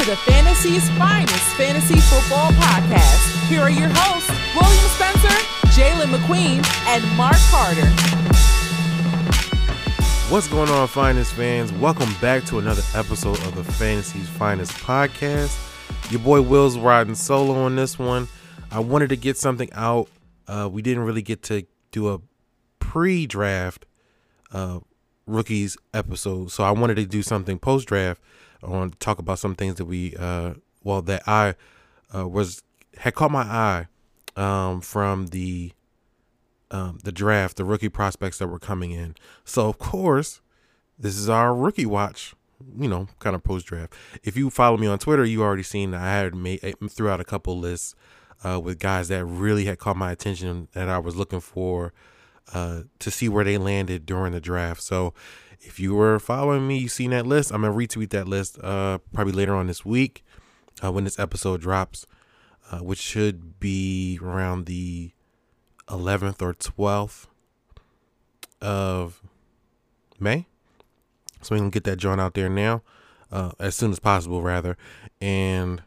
to the Fantasy's finest fantasy football podcast. Here are your hosts, William Spencer, Jalen McQueen, and Mark Carter. What's going on, finest fans? Welcome back to another episode of the Fantasy's Finest podcast. Your boy Will's riding solo on this one. I wanted to get something out. Uh, we didn't really get to do a pre-draft uh, rookies episode, so I wanted to do something post-draft. I want to talk about some things that we, uh, well, that I uh, was had caught my eye um, from the um, the draft, the rookie prospects that were coming in. So of course, this is our rookie watch. You know, kind of post draft. If you follow me on Twitter, you already seen I had made eh, threw out a couple lists uh, with guys that really had caught my attention that I was looking for uh, to see where they landed during the draft. So if you were following me, you seen that list. I'm gonna retweet that list uh, probably later on this week uh, when this episode drops, uh, which should be around the 11th or 12th of May. So we can get that joint out there now, uh, as soon as possible, rather, and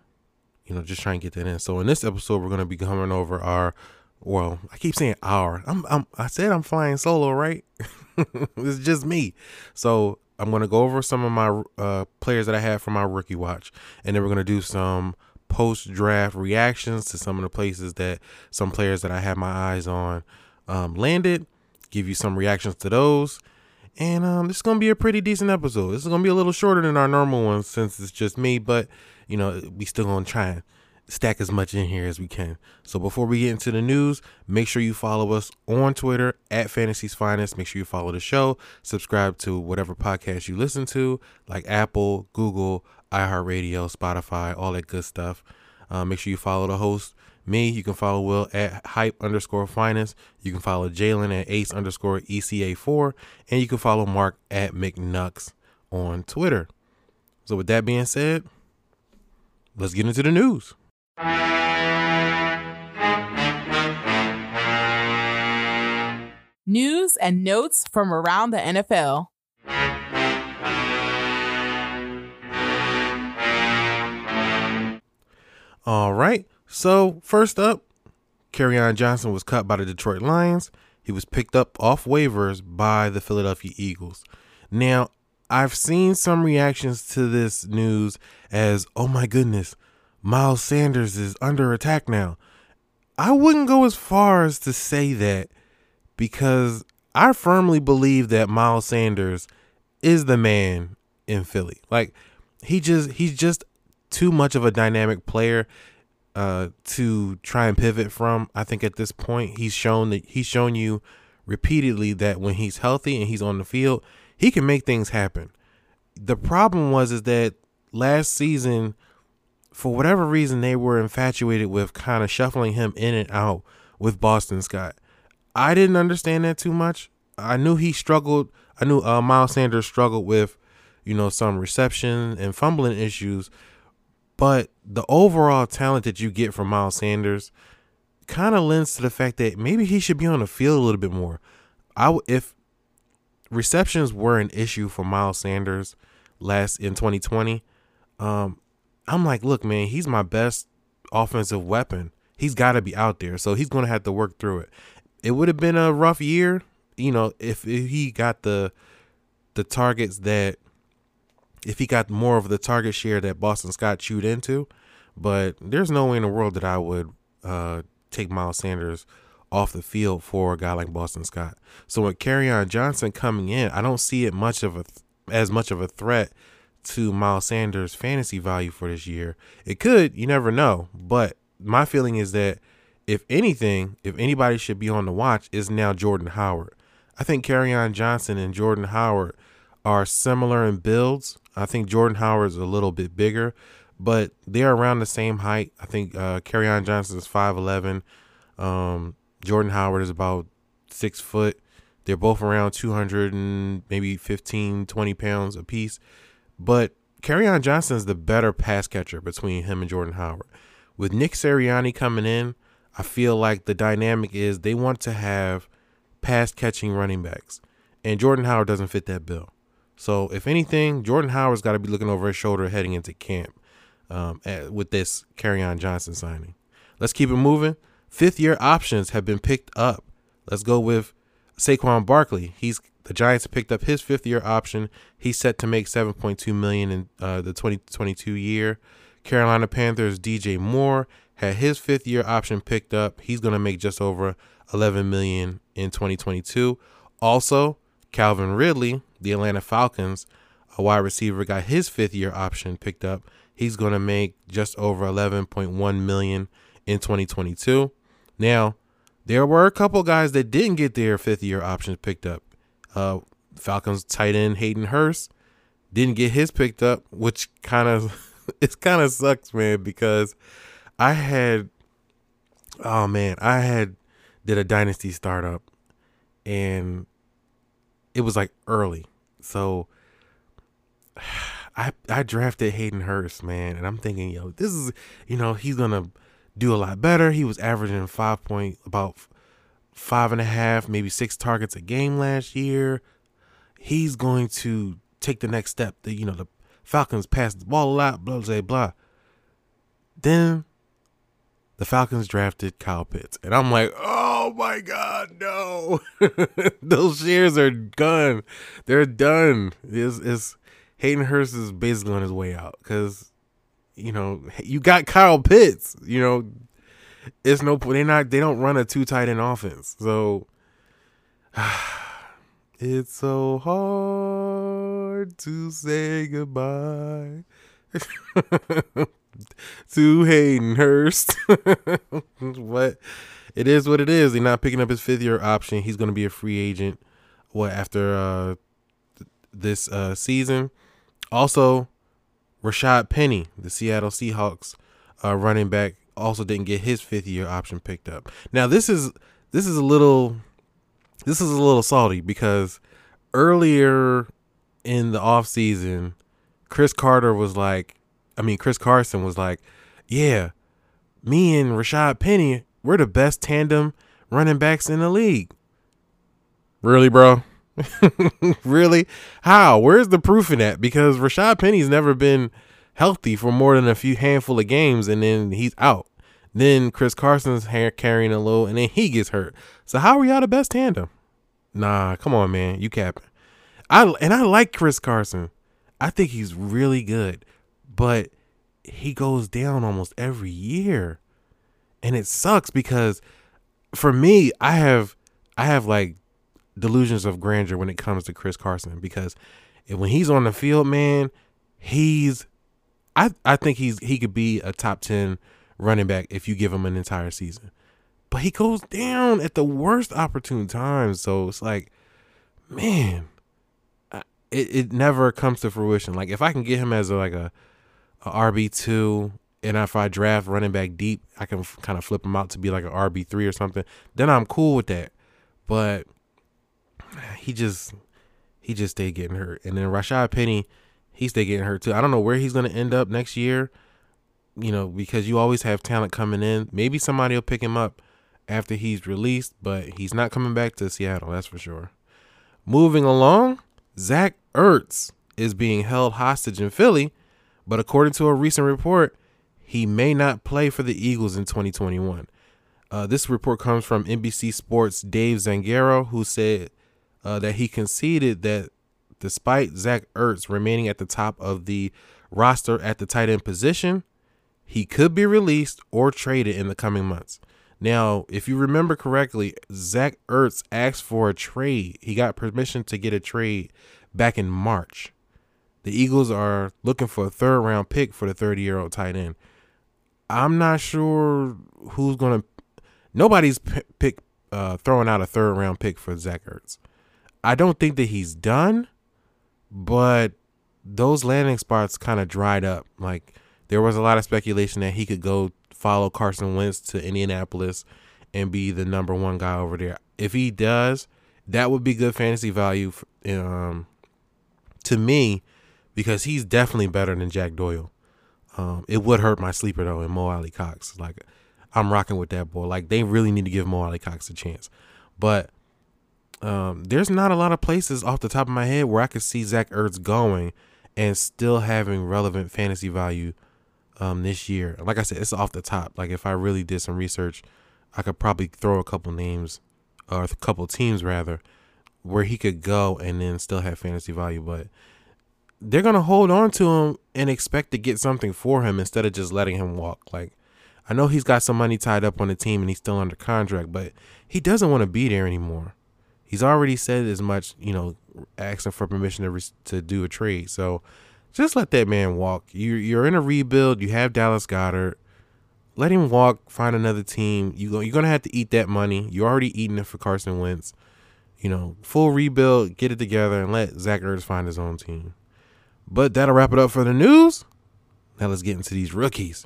you know, just try and get that in. So in this episode, we're gonna be coming over our. Well, I keep saying our. I'm. I'm I said I'm flying solo, right? it's just me. So I'm gonna go over some of my uh, players that I have from my rookie watch, and then we're gonna do some post draft reactions to some of the places that some players that I have my eyes on um, landed. Give you some reactions to those. And um, this is to be a pretty decent episode. This is to be a little shorter than our normal ones since it's just me, but you know, we still to try and stack as much in here as we can. So before we get into the news, make sure you follow us on Twitter at Fantasy's Finest. Make sure you follow the show, subscribe to whatever podcast you listen to, like Apple, Google, iHeartRadio, Spotify, all that good stuff. Uh, make sure you follow the host. Me, you can follow Will at hype underscore finest. You can follow Jalen at ace underscore ECA4. And you can follow Mark at McNux on Twitter. So, with that being said, let's get into the news. News and notes from around the NFL. All right. So, first up, Kerryon Johnson was cut by the Detroit Lions. He was picked up off waivers by the Philadelphia Eagles. Now, I've seen some reactions to this news as, oh my goodness, Miles Sanders is under attack now. I wouldn't go as far as to say that because I firmly believe that Miles Sanders is the man in Philly. Like he just he's just too much of a dynamic player uh, to try and pivot from. I think at this point he's shown that he's shown you repeatedly that when he's healthy and he's on the field, he can make things happen. The problem was is that last season, for whatever reason, they were infatuated with kind of shuffling him in and out with Boston Scott. I didn't understand that too much. I knew he struggled. I knew uh, Miles Sanders struggled with, you know, some reception and fumbling issues but the overall talent that you get from Miles Sanders kind of lends to the fact that maybe he should be on the field a little bit more. I if receptions were an issue for Miles Sanders last in 2020, um, I'm like, look, man, he's my best offensive weapon. He's got to be out there, so he's going to have to work through it. It would have been a rough year, you know, if, if he got the the targets that if he got more of the target share that Boston Scott chewed into. But there's no way in the world that I would uh, take Miles Sanders off the field for a guy like Boston Scott. So with Kerryon Johnson coming in, I don't see it much of a th- as much of a threat to Miles Sanders' fantasy value for this year. It could, you never know. But my feeling is that if anything, if anybody should be on the watch, is now Jordan Howard. I think Kerryon Johnson and Jordan Howard are similar in builds. I think Jordan Howard is a little bit bigger, but they're around the same height. I think uh, Kerryon Johnson is 5'11. Um, Jordan Howard is about six foot. They're both around 200 and maybe 15, 20 pounds apiece. But Kerryon Johnson is the better pass catcher between him and Jordan Howard. With Nick Sirianni coming in, I feel like the dynamic is they want to have pass catching running backs. And Jordan Howard doesn't fit that bill. So if anything, Jordan Howard's got to be looking over his shoulder heading into camp. um, at, with this on Johnson signing. Let's keep it moving. Fifth year options have been picked up. Let's go with Saquon Barkley. He's the Giants picked up his fifth year option. He's set to make 7.2 million in uh, the 2022 year. Carolina Panthers DJ Moore had his fifth year option picked up. He's going to make just over 11 million in 2022. Also, Calvin Ridley, the Atlanta Falcons, a wide receiver, got his fifth year option picked up. He's going to make just over 11.1 million in 2022. Now, there were a couple guys that didn't get their fifth year options picked up. Uh, Falcons tight end Hayden Hurst didn't get his picked up, which kind of it kind of sucks, man, because I had oh man, I had did a dynasty startup and it was like early. So I I drafted Hayden Hurst, man, and I'm thinking, yo, this is you know, he's gonna do a lot better. He was averaging five point about five and a half, maybe six targets a game last year. He's going to take the next step. The you know, the Falcons passed the ball a lot, blah blah blah. Then the Falcons drafted Kyle Pitts. And I'm like, oh my God, no. Those shares are gone. They're done. It's, it's Hayden Hurst is basically on his way out because, you know, you got Kyle Pitts. You know, it's no point. they not they don't run a two tight end offense. So it's so hard to say goodbye. to Hayden Hurst. what it is what it is. He's not picking up his fifth year option. He's going to be a free agent. What after uh, this uh, season? Also, Rashad Penny, the Seattle Seahawks uh, running back, also didn't get his fifth year option picked up. Now this is this is a little this is a little salty because earlier in the off season, Cris Carter was like, I mean, Chris Carson was like, yeah, me and Rashad Penny, we're the best tandem running backs in the league. Really, bro? really? How? Where's the proof in that? Because Rashad Penny's never been healthy for more than a few handful of games and then he's out. Then Chris Carson's hair carrying a load and then he gets hurt. So how are y'all the best tandem? Nah, come on, man. You capping. I and I like Chris Carson. I think he's really good but he goes down almost every year. And it sucks because for me, I have I have like delusions of grandeur when it comes to Chris Carson because when he's on the field, man, he's I I think he's he could be a top 10 running back if you give him an entire season. But he goes down at the worst opportune times, so it's like man, it, it never comes to fruition. Like if I can get him as a, like a a RB two, and if I draft running back deep, I can f- kind of flip him out to be like an RB three or something. Then I'm cool with that. But he just he just stayed getting hurt, and then Rashad Penny, he still getting hurt too. I don't know where he's gonna end up next year. You know, because you always have talent coming in. Maybe somebody will pick him up after he's released, but he's not coming back to Seattle, that's for sure. Moving along, Zach Ertz is being held hostage in Philly but according to a recent report, he may not play for the Eagles in 2021. Uh, this report comes from NBC Sports' Dave Zangaro, who said uh, that he conceded that despite Zach Ertz remaining at the top of the roster at the tight end position, he could be released or traded in the coming months. Now, if you remember correctly, Zach Ertz asked for a trade. He got permission to get a trade back in March. The Eagles are looking for a third round pick for the 30 year old tight end. I'm not sure who's going to. Nobody's pick uh, throwing out a third round pick for Zach Ertz. I don't think that he's done, but those landing spots kind of dried up. Like there was a lot of speculation that he could go follow Carson Wentz to Indianapolis and be the number one guy over there. If he does, that would be good fantasy value um, to me because he's definitely better than Jack Doyle. Um, it would hurt my sleeper though in Mo Alie-Cox. Like I'm rocking with that boy. Like they really need to give Mo Alie-Cox a chance. But um, there's not a lot of places off the top of my head where I could see Zach Ertz going and still having relevant fantasy value um, this year. Like I said, it's off the top. Like if I really did some research, I could probably throw a couple names or a couple teams rather where he could go and then still have fantasy value. But they're gonna hold on to him and expect to get something for him instead of just letting him walk. Like I know he's got some money tied up on the team and he's still under contract, but he doesn't want to be there anymore. He's already said as much, you know, asking for permission to re- to do a trade. So just let that man walk. You you're in a rebuild. You have Dallas Goedert. Let him walk. Find another team. You go. You're gonna have to eat that money. You're already eating it for Carson Wentz. You know, full rebuild. Get it together and let Zach Ertz find his own team. But that'll wrap it up for the news. Now let's get into these rookies.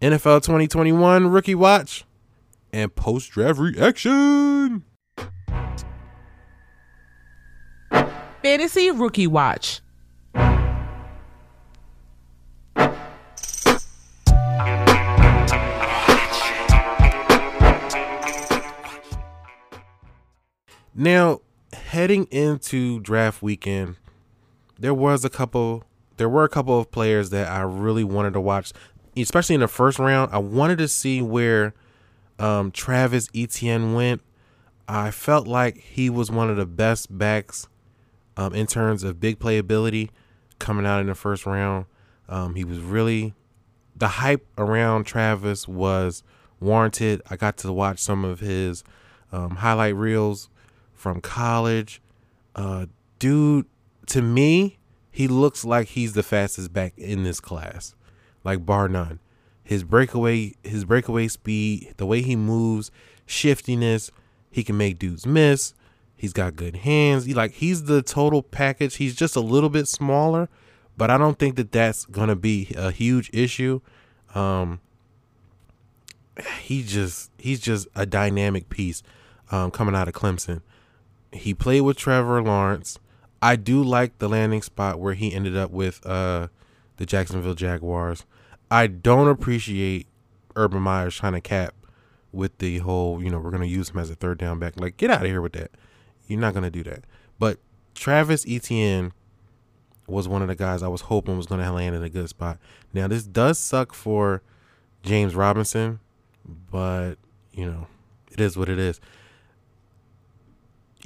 NFL 2021 rookie watch and post draft reaction. Fantasy Rookie Watch. Now, heading into draft weekend, there was a couple there were a couple of players that I really wanted to watch, especially in the first round. I wanted to see where um, Travis Etienne went. I felt like he was one of the best backs um, in terms of big playability coming out in the first round. Um, he was really the hype around Travis was warranted. I got to watch some of his um, highlight reels from college. Uh, dude, to me, he looks like he's the fastest back in this class, like bar none. His breakaway, his breakaway speed, the way he moves, shiftiness, he can make dudes miss. He's got good hands. He like he's the total package. He's just a little bit smaller, but I don't think that that's gonna be a huge issue. Um, he just he's just a dynamic piece um, coming out of Clemson. He played with Trevor Lawrence. I do like the landing spot where he ended up with uh, the Jacksonville Jaguars. I don't appreciate Urban Meyer's trying to cap with the whole, you know, we're going to use him as a third down back. Like, get out of here with that. You're not to do that. But Travis Etienne was one of the guys I was hoping was to land in a good spot. Now, this does suck for James Robinson, but, you know, it is what it is.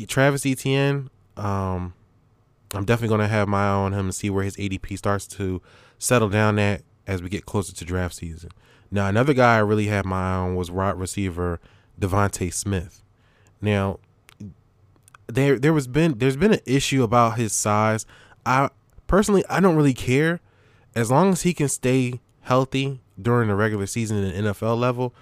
Travis Etienne, um, I'm definitely to have my eye on him and see where his ADP starts to settle down at as we get closer to draft season. Now, another guy I really had my eye on was wide receiver DeVonta Smith. Now, there there was been there's been an issue about his size. I personally I don't really care as long as he can stay healthy during the regular season at the NFL level.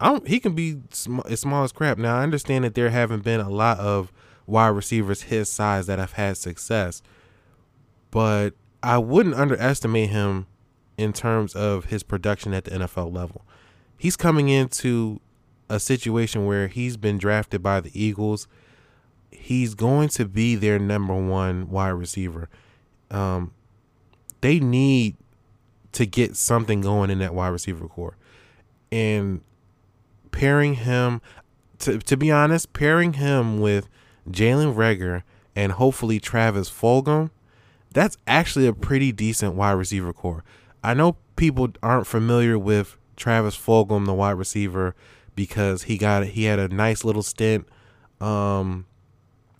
I don't, he can be sm- as small as crap. Now I understand that there haven't been a lot of wide receivers his size that have had success. But I wouldn't underestimate him in terms of his production at the NFL level. He's coming into a situation where he's been drafted by the Eagles. He's going to be their number one wide receiver. Um, they need to get something going in that wide receiver core. And pairing him, to, to be honest, pairing him with Jalen Reagor, and hopefully Travis Fulgham, that's actually a pretty decent wide receiver core. I know people aren't familiar with Travis Fulgham, the wide receiver, because he got he had a nice little stint um,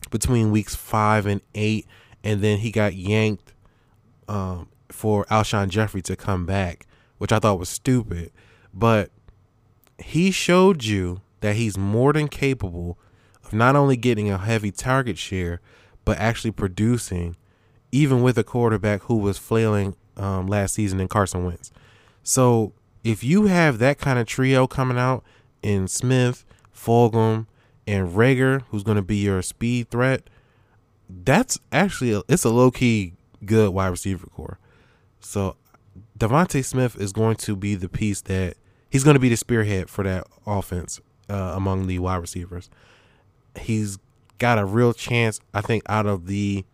between weeks five and eight, and then he got yanked um, for Alshon Jeffery to come back, which I thought was stupid. But he showed you that he's more than capable of not only getting a heavy target share, but actually producing, even with a quarterback who was flailing um, last season in Carson Wentz. So if you have that kind of trio coming out in Smith, Fulgham, and Reagor, who's going to be your speed threat, that's actually a, it's a low key good wide receiver core. So DeVonta Smith is going to be the piece that he's going to be the spearhead for that offense uh, among the wide receivers he's got a real chance. I think out of the,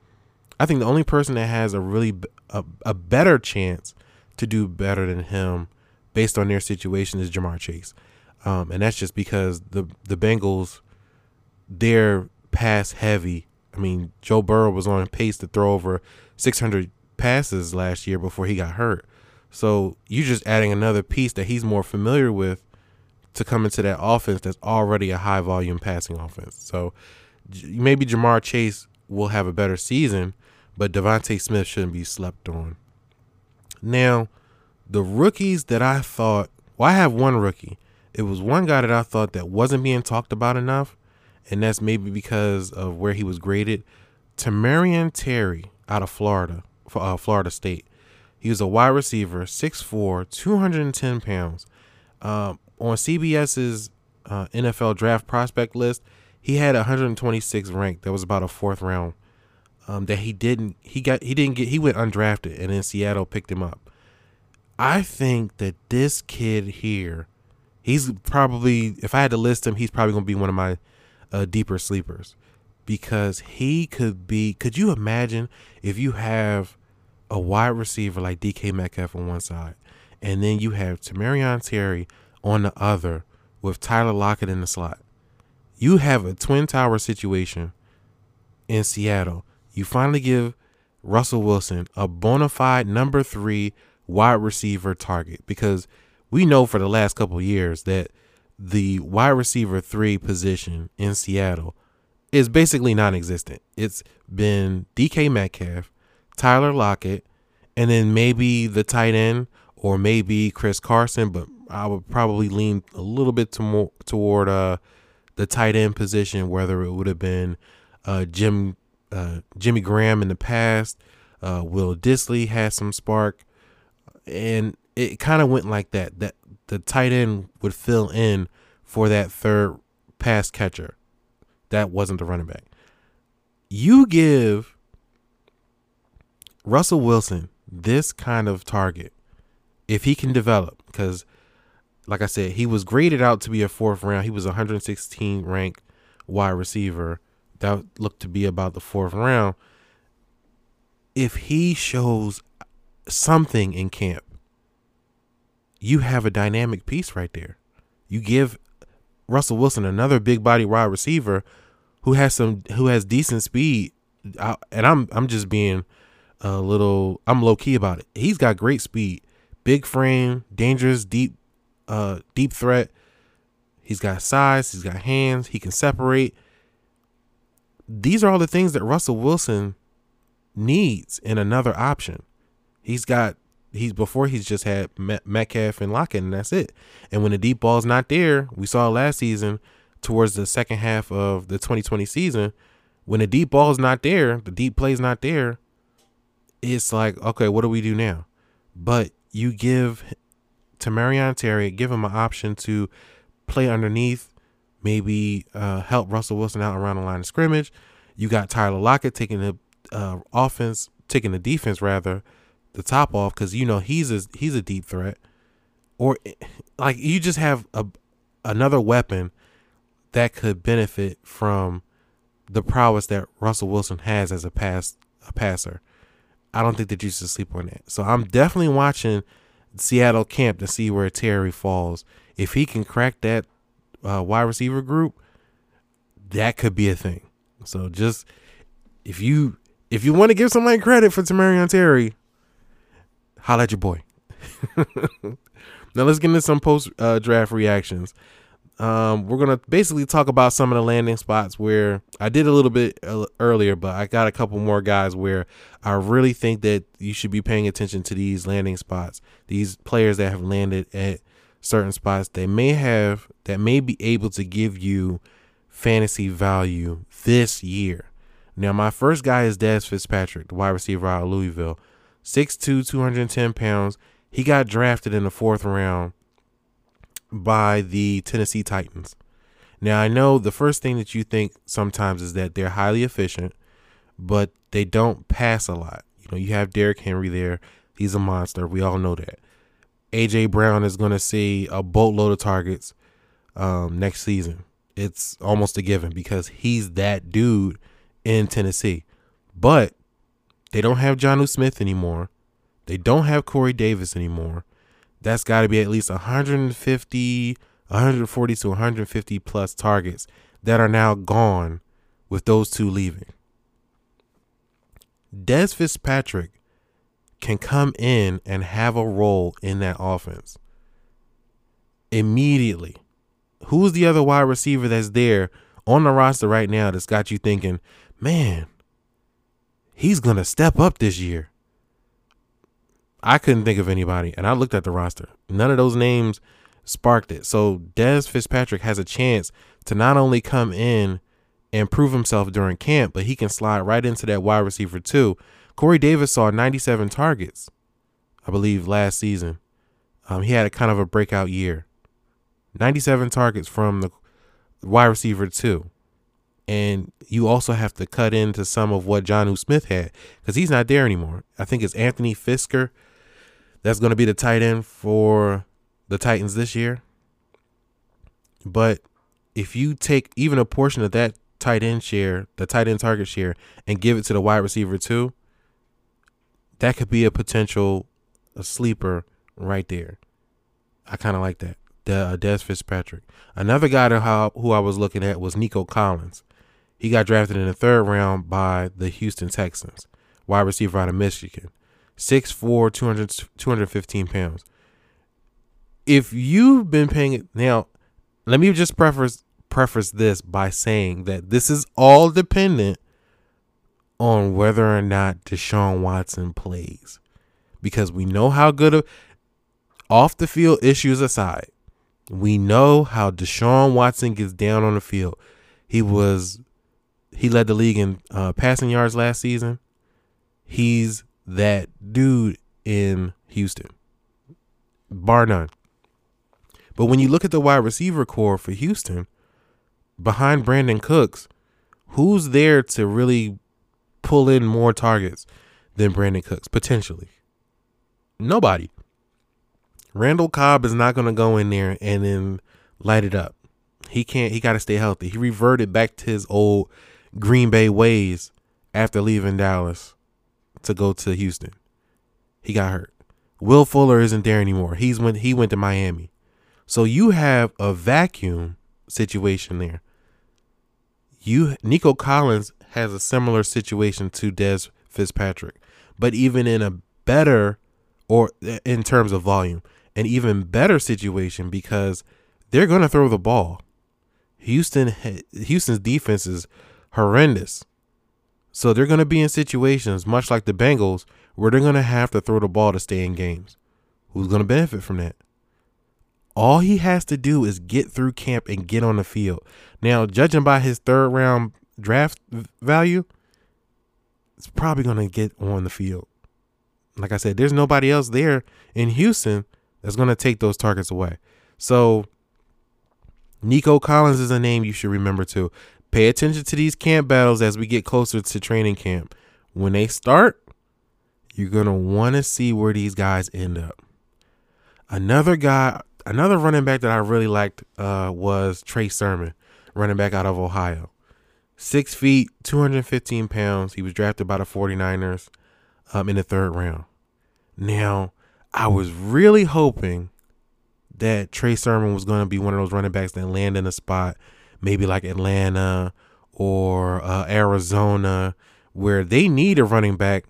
I think the only person that has a really a, a better chance to do better than him, based on their situation, is Ja'Marr Chase, um, and that's just because the the Bengals, they're pass heavy. I mean, Joe Burrow was on pace to throw over 600 passes last year before he got hurt. So you're just adding another piece that he's more familiar with to come into that offense that's already a high volume passing offense. So maybe Ja'Marr Chase will have a better season, but DeVonta Smith shouldn't be slept on. Now, the rookies that I thought, well, I have one rookie. It was one guy that I thought that wasn't being talked about enough, and that's maybe because of where he was graded. Tamorrion Terry out of Florida, uh, Florida State. He was a wide receiver, 6'4", 210 pounds. Um, on CBS's uh, NFL draft prospect list, he had 126 ranked. That was about a fourth round. Um, that he didn't he got he didn't get he went undrafted and then Seattle picked him up. I think that this kid here, he's probably if I had to list him, he's probably gonna be one of my uh, deeper sleepers because he could be. Could you imagine if you have a wide receiver like DK Metcalf on one side, and then you have Tamorrion Terry on the other with Tyler Lockett in the slot? You have a twin tower situation in Seattle. You finally give Russell Wilson a bona fide number three wide receiver target because we know for the last couple years that the wide receiver three position in Seattle is basically non existent. It's been DK Metcalf, Tyler Lockett, and then maybe the tight end or maybe Chris Carson, but I would probably lean a little bit to more toward uh, the tight end position, whether it would have been uh, Jim uh, Jimmy Graham in the past. Uh, Will Dissly had some spark, and it kind of went like that. That the tight end would fill in for that third pass catcher. That wasn't the running back. You give Russell Wilson this kind of target if he can develop, because like I said, he was graded out to be a fourth round. He was 116 ranked wide receiver. That looked to be about the fourth round. If he shows something in camp, you have a dynamic piece right there. You give Russell Wilson another big body wide receiver who has some who has decent speed, and I'm I'm just being a little I'm low key about it. He's got great speed, big frame, dangerous, deep, uh, deep threat. He's got size. He's got hands. He can separate. These are all the things that Russell Wilson needs in another option. He's got he's before he's just had Metcalf and Lockett, and that's it. And when the deep ball's not there, we saw last season towards the second half of the 2020 season, when the deep ball's not there, the deep play's not there, it's like, okay, what do we do now? But you give Tamorrion Terry, give him an option to play underneath, maybe uh, help Russell Wilson out around the line of scrimmage. You got Tyler Lockett taking the uh, offense, taking the defense rather, the top off because you know he's a he's a deep threat, or like you just have a another weapon that could benefit from the prowess that Russell Wilson has as a pass a passer. I don't think that you should sleep on that. So I'm definitely watching Seattle camp to see where Terry falls. If he can crack that uh, wide receiver group, that could be a thing. So just if you if you want to give somebody credit for Tamorrion Terry, holla at your boy. now let's get into some post uh, draft reactions. Um, we're gonna basically talk about some of the landing spots where I did a little bit earlier, but I got a couple more guys where I really think that you should be paying attention to these landing spots. These players that have landed at certain spots, they may have that may be able to give you fantasy value this year. Now, my first guy is Dez Fitzpatrick, the wide receiver out of Louisville. 6'2, 210 pounds. He got drafted in the fourth round by the Tennessee Titans. Now, I know the first thing that you think sometimes is that they're highly efficient, but they don't pass a lot. You know, you have Derrick Henry there. He's a monster. We all know that. AJ Brown is going to see a boatload of targets um, next season. It's almost a given because he's that dude in Tennessee. But they don't have Jonnu Smith anymore. They don't have Corey Davis anymore. That's got to be at least 150, 140 to 150 plus targets that are now gone with those two leaving. Dez Fitzpatrick can come in and have a role in that offense immediately. Who's the other wide receiver that's there on the roster right now that's got you thinking, man, he's going to step up this year? I couldn't think of anybody, and I looked at the roster. None of those names sparked it. So Dez Fitzpatrick has a chance to not only come in and prove himself during camp, but he can slide right into that wide receiver too. Corey Davis saw 97 targets, I believe, last season. Um, he had a kind of a breakout year. 97 targets from the wide receiver too. And you also have to cut into some of what Jonnu Smith had because he's not there anymore. I think it's Anthony Firkser that's going to be the tight end for the Titans this year. But if you take even a portion of that tight end share, the tight end target share, and give it to the wide receiver too, that could be a potential a sleeper right there. I kind of like that. De, uh, Dez Fitzpatrick. Another guy to how, who I was looking at was Nico Collins. He got drafted in the third round by the Houston Texans, wide receiver out of Michigan. 6'4, 200, 215 pounds. If you've been paying now, let me just preface preface this by saying that this is all dependent on whether or not Deshaun Watson plays. Because we know how good of off the field issues aside, we know how Deshaun Watson gets down on the field. He was he led the league in uh, passing yards last season. He's that dude in Houston, bar none. But when you look at the wide receiver core for Houston, behind Brandin Cooks, who's there to really pull in more targets than Brandin Cooks potentially? Nobody. Randall Cobb is not going to go in there and then light it up. He can't. He got to stay healthy. He reverted back to his old Green Bay ways after leaving Dallas to go to Houston. He got hurt. Will Fuller isn't there anymore. He's when he went to Miami. So you have a vacuum situation there. You Nico Collins has a similar situation to Dez Fitzpatrick, but even in a better or in terms of volume, an even better situation because they're going to throw the ball. Houston Houston's defense is horrendous. So they're going to be in situations much like the Bengals where they're going to have to throw the ball to stay in games. Who's going to benefit from that? All he has to do is get through camp and get on the field. Now, judging by his third round draft value, it's probably going to get on the field. Like I said, there's nobody else there in Houston that's going to take those targets away. So, Nico Collins is a name you should remember too. Pay attention to these camp battles as we get closer to training camp. When they start, you're going to want to see where these guys end up. Another guy, another running back that I really liked uh, was Trey Sermon, running back out of Ohio. Six feet, 215 pounds. He was drafted by the 49ers um, in the third round. Now, I was really hoping that Trey Sermon was going to be one of those running backs that land in a spot maybe like Atlanta or uh, Arizona, where they need a running back,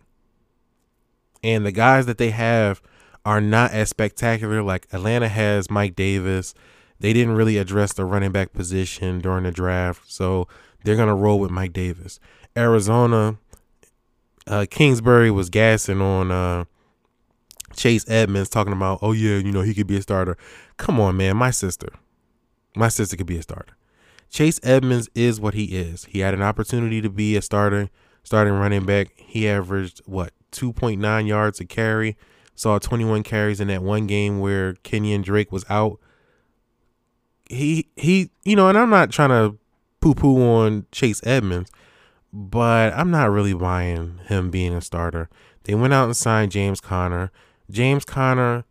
and the guys that they have are not as spectacular. Like Atlanta has Mike Davis. They didn't really address the running back position during the draft, so they're gonna roll with Mike Davis. Arizona, uh, Kingsbury was gassing on uh, Chase Edmonds, talking about, oh yeah, you know he could be a starter. Come on, man, my sister, my sister could be a starter. Chase Edmonds is what he is. He had an opportunity to be a starter, starting running back. He averaged what 2.9 yards a carry. Saw 21 carries in that one game where Kenyan Drake was out. He he, you know, and I'm not trying to poo poo on Chase Edmonds, but I'm not really buying him being a starter. They went out and signed James Conner. James Conner,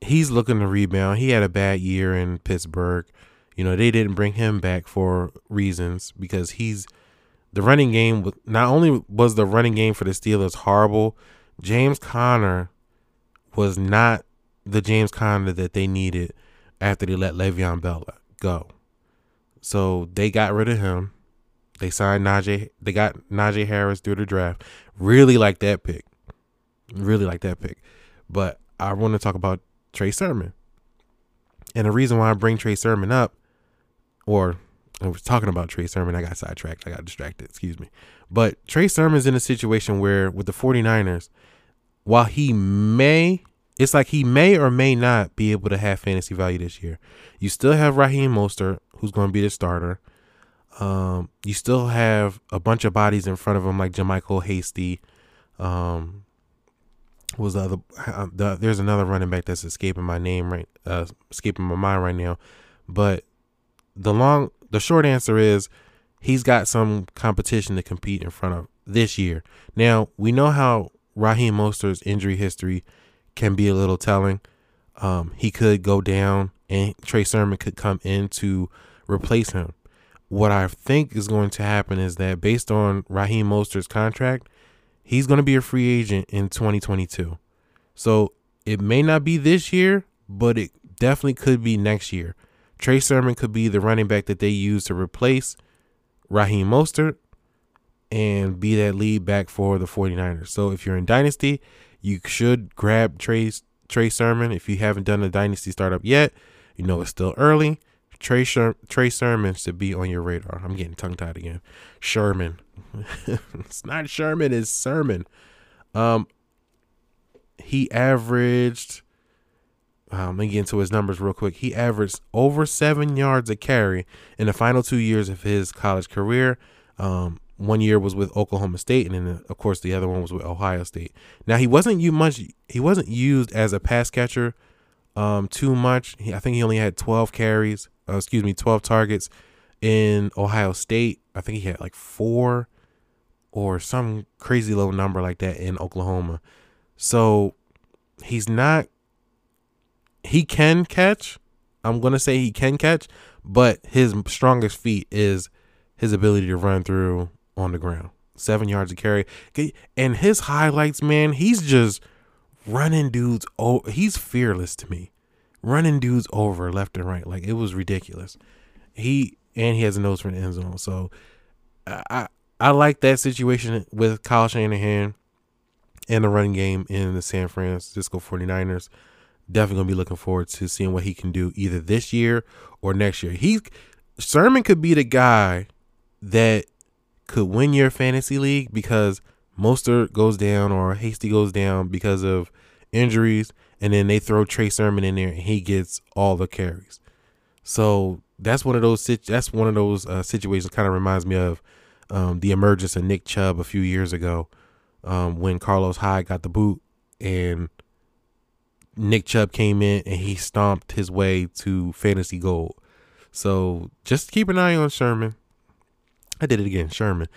he's looking to rebound. He had a bad year in Pittsburgh. You know, they didn't bring him back for reasons because he's the running game. Not only was the running game for the Steelers horrible, James Conner was not the James Conner that they needed after they let Le'Veon Bell go. So they got rid of him. They signed Najee. They got Najee Harris through the draft. Really like that pick. Really like that pick. But I want to talk about Trey Sermon. And the reason why I bring Trey Sermon up, or I was talking about Trey Sermon, I got sidetracked. I got distracted, excuse me. But Trey Sermon's in a situation where with the 49ers, while he may, it's like he may or may not be able to have fantasy value this year. You still have Raheem Mostert, who's going to be the starter. Um, you still have a bunch of bodies in front of him, like JaMycal Hasty. Um, was the other? Uh, the, there's another running back that's escaping my name right, uh, escaping my mind right now. But the long, the short answer is, he's got some competition to compete in front of this year. Now we know how Raheem Mostert's injury history can be a little telling. Um, he could go down, and Trey Sermon could come in to replace him what I think is going to happen is that based on Raheem Mostert's contract, he's going to be a free agent in 2022. So it may not be this year, but it definitely could be next year. Trey Sermon could be the running back that they use to replace Raheem Mostert and be that lead back for the 49ers. So if you're in Dynasty, you should grab Trey, Trey Sermon. If you haven't done a Dynasty startup yet, you know it's still early. Trey Sher- Trey Sermon should be on your radar. I'm getting tongue tied again. Sherman. it's not Sherman, it's Sermon. Um he averaged um, let me get into his numbers real quick. He averaged over seven yards a carry in the final two years of his college career. Um, one year was with Oklahoma State, and then of course the other one was with Ohio State. Now he wasn't you much. He wasn't used as a pass catcher um, too much. He, I think he only had 12 carries uh, excuse me, 12 targets in Ohio State. I think he had like four or some crazy low number like that in Oklahoma. So he's not, he can catch. I'm to say he can catch, but his strongest feat is his ability to run through on the ground. Seven yards of carry. And his highlights, man, he's just running dudes. Oh, he's fearless to me running dudes over left and right. Like it was ridiculous. He and he has a nose for the end zone. So I I like that situation with Kyle Shanahan and the running game in the San Francisco 49ers. Definitely gonna be looking forward to seeing what he can do either this year or next year. He Sermon could be the guy that could win your fantasy league because Mostert goes down or Hasty goes down because of injuries and then they throw Trey Sermon in there and he gets all the carries. So that's one of those that's one of those uh, situations. Kind of reminds me of um, the emergence of Nick Chubb a few years ago um, when Carlos Hyde got the boot and Nick Chubb came in and he stomped his way to fantasy gold. So just keep an eye on Sherman. I did it again, Sherman.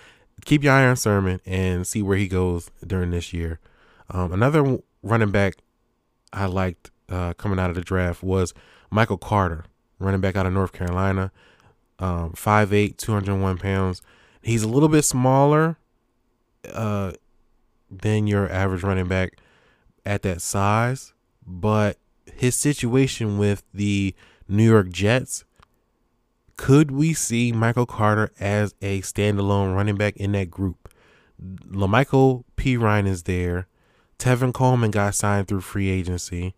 Keep your eye on Sermon and see where he goes during this year. Um, another running back I liked uh, coming out of the draft was Michael Carter, running back out of North Carolina, um, 5'8", 201 pounds. He's a little bit smaller uh, than your average running back at that size, but his situation with the New York Jets, could we see Michael Carter as a standalone running back in that group? La'Mical Perine is there. Tevin Coleman got signed through free agency,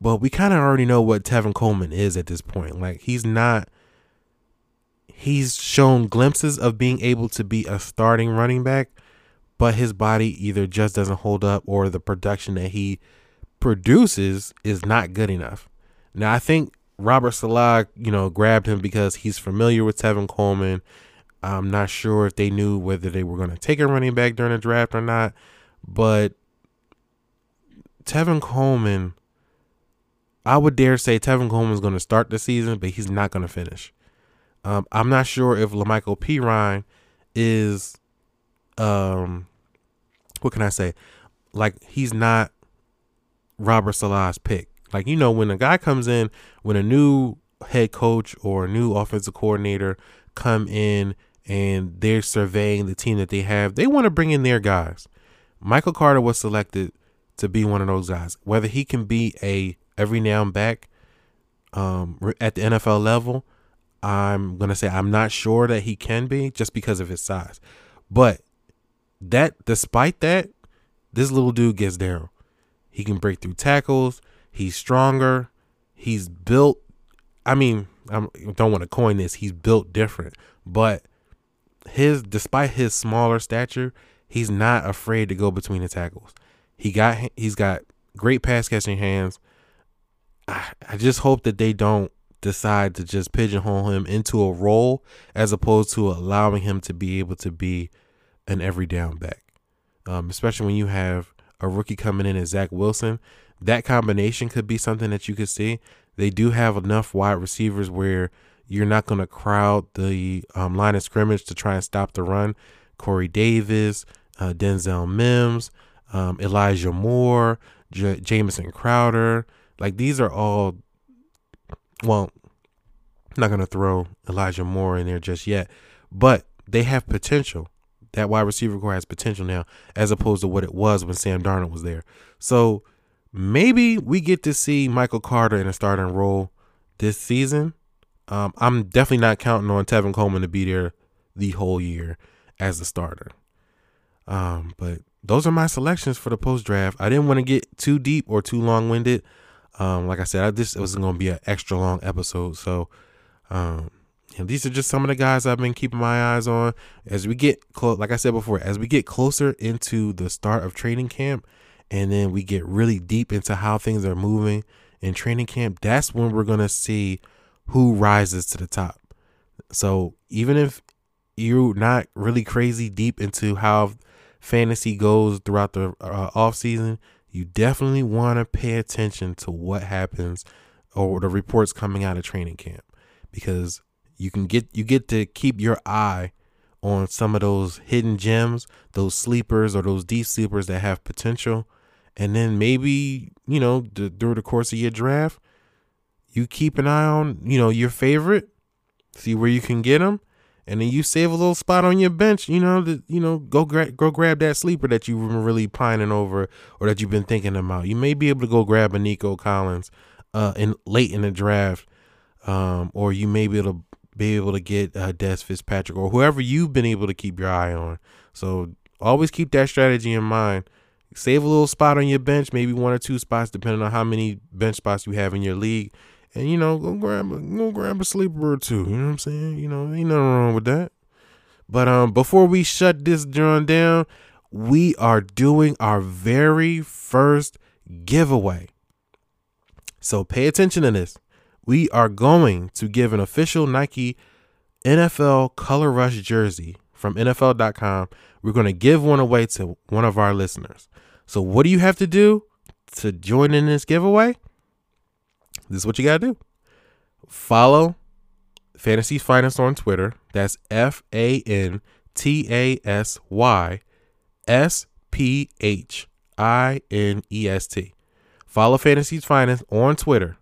but we kind of already know what Tevin Coleman is at this point. Like he's not he's shown glimpses of being able to be a starting running back, but his body either just doesn't hold up or the production that he produces is not good enough. Now I think Robert Saleh, you know, grabbed him because he's familiar with Tevin Coleman. I'm not sure if they knew whether they were going to take a running back during the draft or not, but Tevin Coleman, I would dare say Tevin Coleman is going to start the season, but he's not going to finish. Um, I'm not sure if La'Mical Perine is, um, what can I say? Like he's not Robert Saleh's pick. Like you know, when a guy comes in, when a new head coach or a new offensive coordinator come in and they're surveying the team that they have, they want to bring in their guys. Michael Carter was selected to be one of those guys. Whether he can be a every now and back um, at the NFL level, I'm gonna say I'm not sure that he can be just because of his size. But that, despite that, this little dude gets down. He can break through tackles. He's stronger. He's built. I mean, I don't want to coin this. He's built different, but his despite his smaller stature, he's not afraid to go between the tackles. He got he's got great pass catching hands. I, I just hope that they don't decide to just pigeonhole him into a role as opposed to allowing him to be able to be an every down back. Um, especially when you have a rookie coming in as Zach Wilson, that combination could be something that you could see. They do have enough wide receivers where you're not going to crowd the um, line of scrimmage to try and stop the run. Corey Davis, uh, Denzel Mims, um, Elijah Moore, J- Jamison Crowder. Like these are all, well, I'm not going to throw Elijah Moore in there just yet, but they have potential. That wide receiver core has potential now, as opposed to what it was when Sam Darnold was there. So maybe we get to see Michael Carter in a starting role this season. Um, I'm definitely not counting on Tevin Coleman to be there the whole year as a starter. Um, but those are my selections for the post draft. I didn't want to get too deep or too long winded. Um, like I said, I, this was going to be an extra long episode. So, um, these are just some of the guys I've been keeping my eyes on as we get close. Like I said before, as we get closer into the start of training camp, and then we get really deep into how things are moving in training camp, that's when we're to see who rises to the top. So even if you're not really crazy deep into how fantasy goes throughout the uh, off season, you definitely want to pay attention to what happens or the reports coming out of training camp because you can get you get to keep your eye on some of those hidden gems, those sleepers or those deep sleepers that have potential. And then maybe you know the, through the course of your draft you keep an eye on you know your favorite see where you can get them and then you save a little spot on your bench you know to, you know go grab go grab that sleeper that you've been really pining over or that you've been thinking about. You may be able to go grab a nico collins uh in late in the draft um or you may be able to be able to get uh, Dez Fitzpatrick or whoever you've been able to keep your eye on. So always keep that strategy in mind Save a little spot on your bench, maybe one or two spots, depending on how many bench spots you have in your league. And you know, go grab a go grab a sleeper or two. You know what I'm saying? You know, ain't nothing wrong with that. But um, before we shut this joint down, we are doing our very first giveaway. So pay attention to this. We are going to give an official Nike NFL Color Rush jersey from NFL.com. We're going to give one away to one of our listeners. So, what do you have to do to join in this giveaway? This is what you got to do follow Fantasy Finest on Twitter. That's F A N T A S Y S P H I N E S T. Follow Fantasy's Finest on Twitter.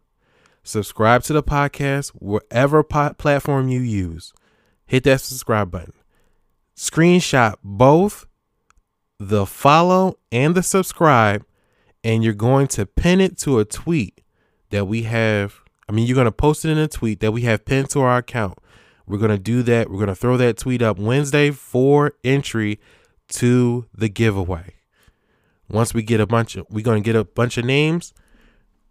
Subscribe to the podcast wherever po- platform you use. Hit that subscribe button. Screenshot both the follow and the subscribe, and you're going to pin it to a tweet that we have. I mean, you're going to post it in a tweet that we have pinned to our account. We're going to do that. We're going to throw that tweet up Wednesday for entry to the giveaway. Once we get a bunch of, we're going to get a bunch of names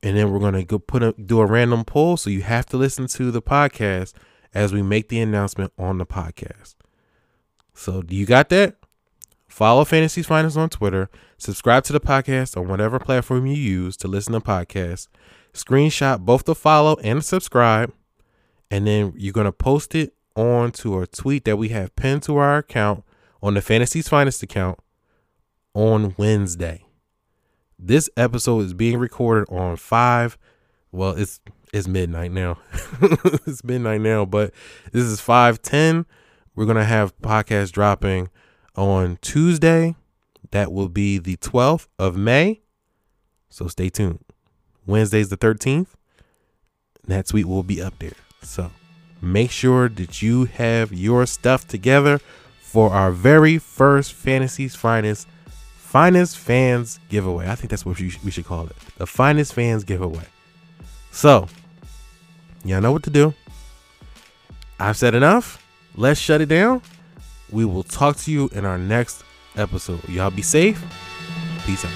and then we're to go put a, do a random poll. So you have to listen to the podcast as we make the announcement on the podcast. So do you got that? Follow Fantasy's Finest on Twitter. Subscribe to the podcast on whatever platform you use to listen to podcasts. Screenshot both the follow and the subscribe. And then you're to post it on to a tweet that we have pinned to our account on the Fantasy's Finest account on Wednesday. This episode is being recorded on 5 well it's it's midnight now. it's midnight now, but this is 510. We're going to have podcast dropping on Tuesday. That will be the 12th of May. So stay tuned. Wednesday's the 13th. That tweet will be up there. So make sure that you have your stuff together for our very first Fantasy's Finest Finest Fans giveaway. I think that's what we should call it. The Finest Fans giveaway. So, y'all know what to do. I've said enough. Let's shut it down. We will talk to you in our next episode. Y'all be safe. Peace out.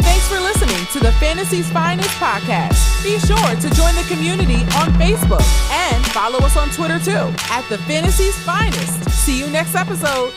Thanks for listening to the Fantasy's Finest podcast. Be sure to join the community on Facebook and follow us on Twitter too at the Fantasy's Finest. See you next episode.